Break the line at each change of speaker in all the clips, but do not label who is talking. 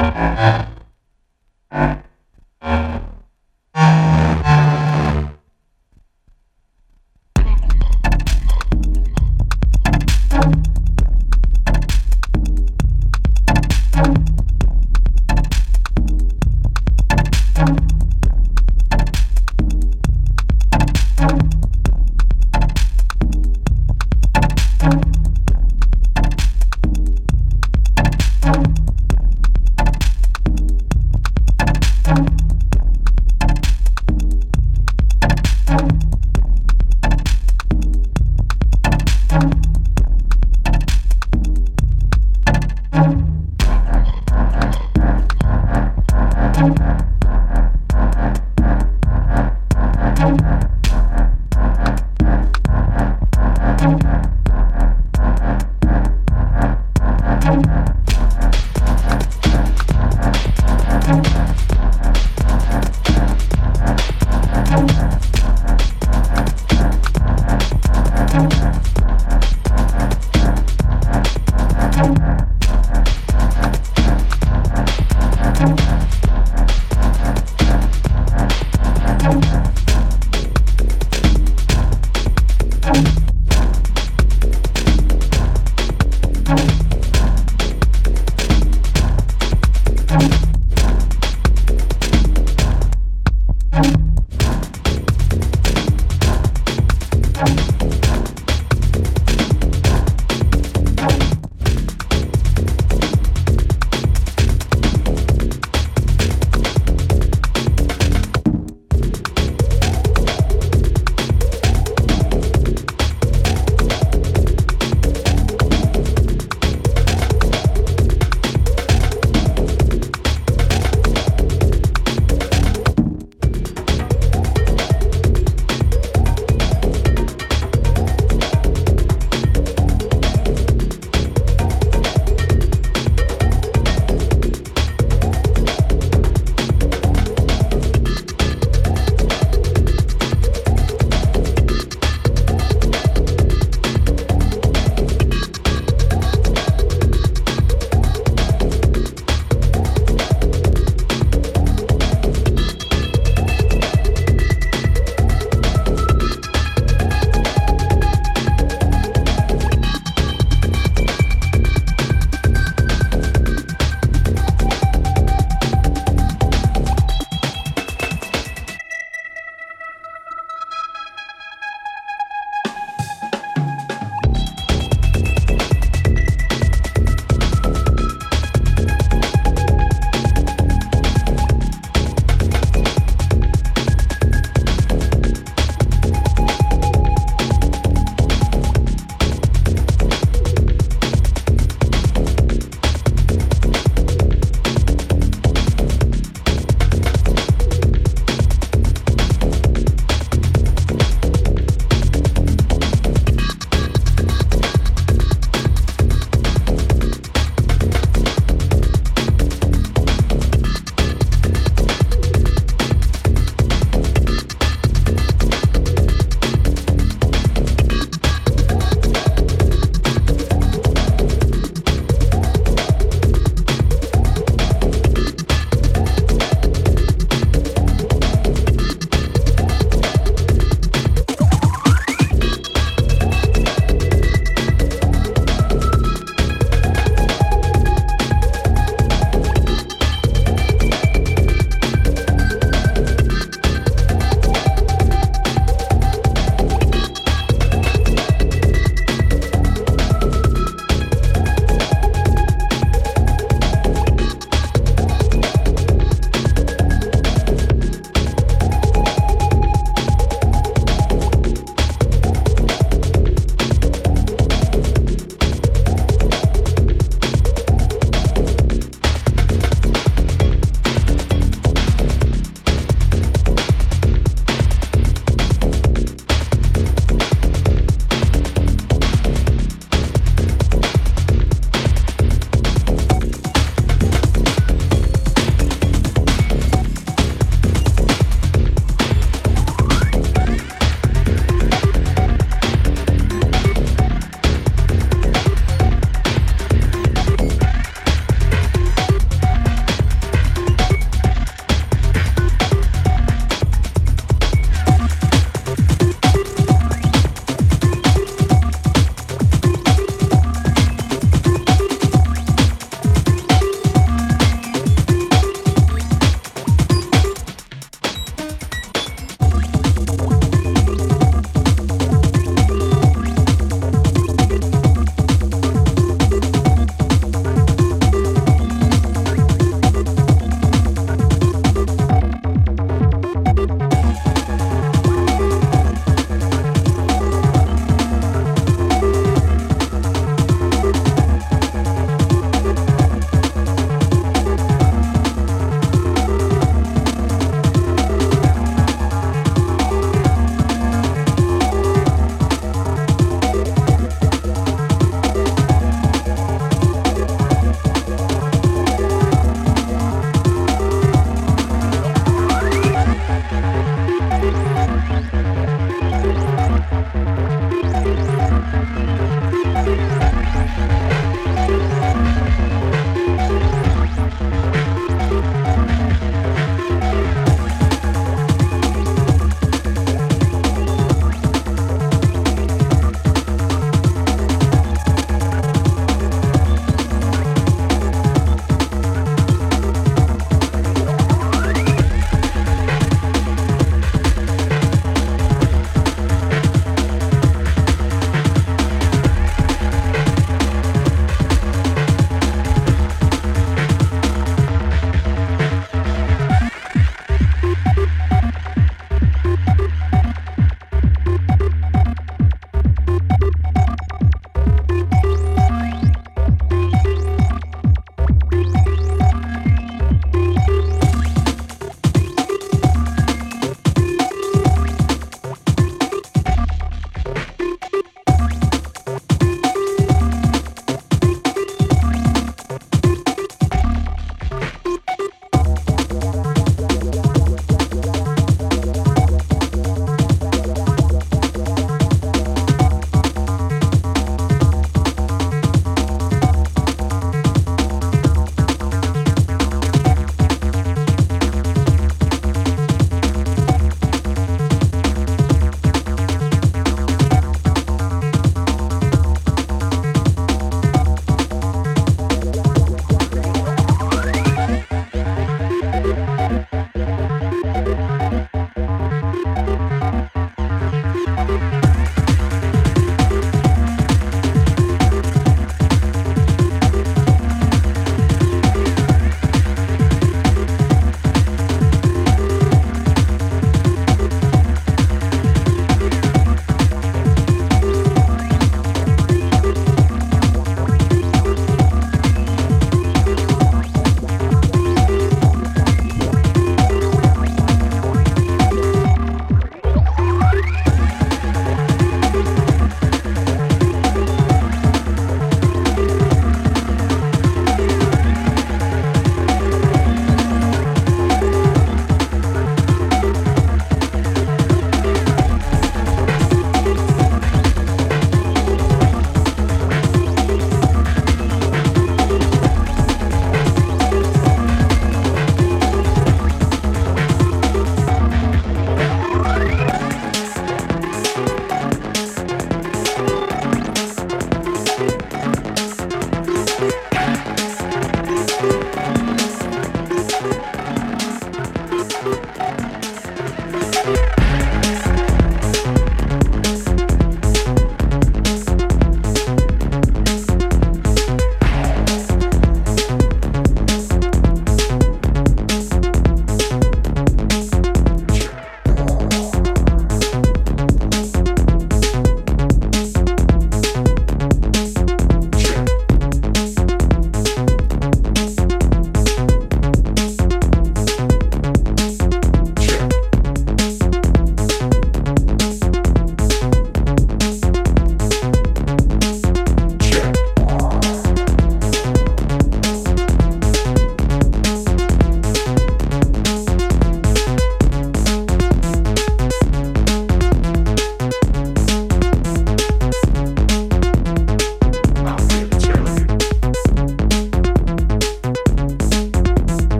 uh-huh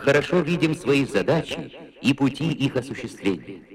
хорошо видим свои задачи и пути их осуществления.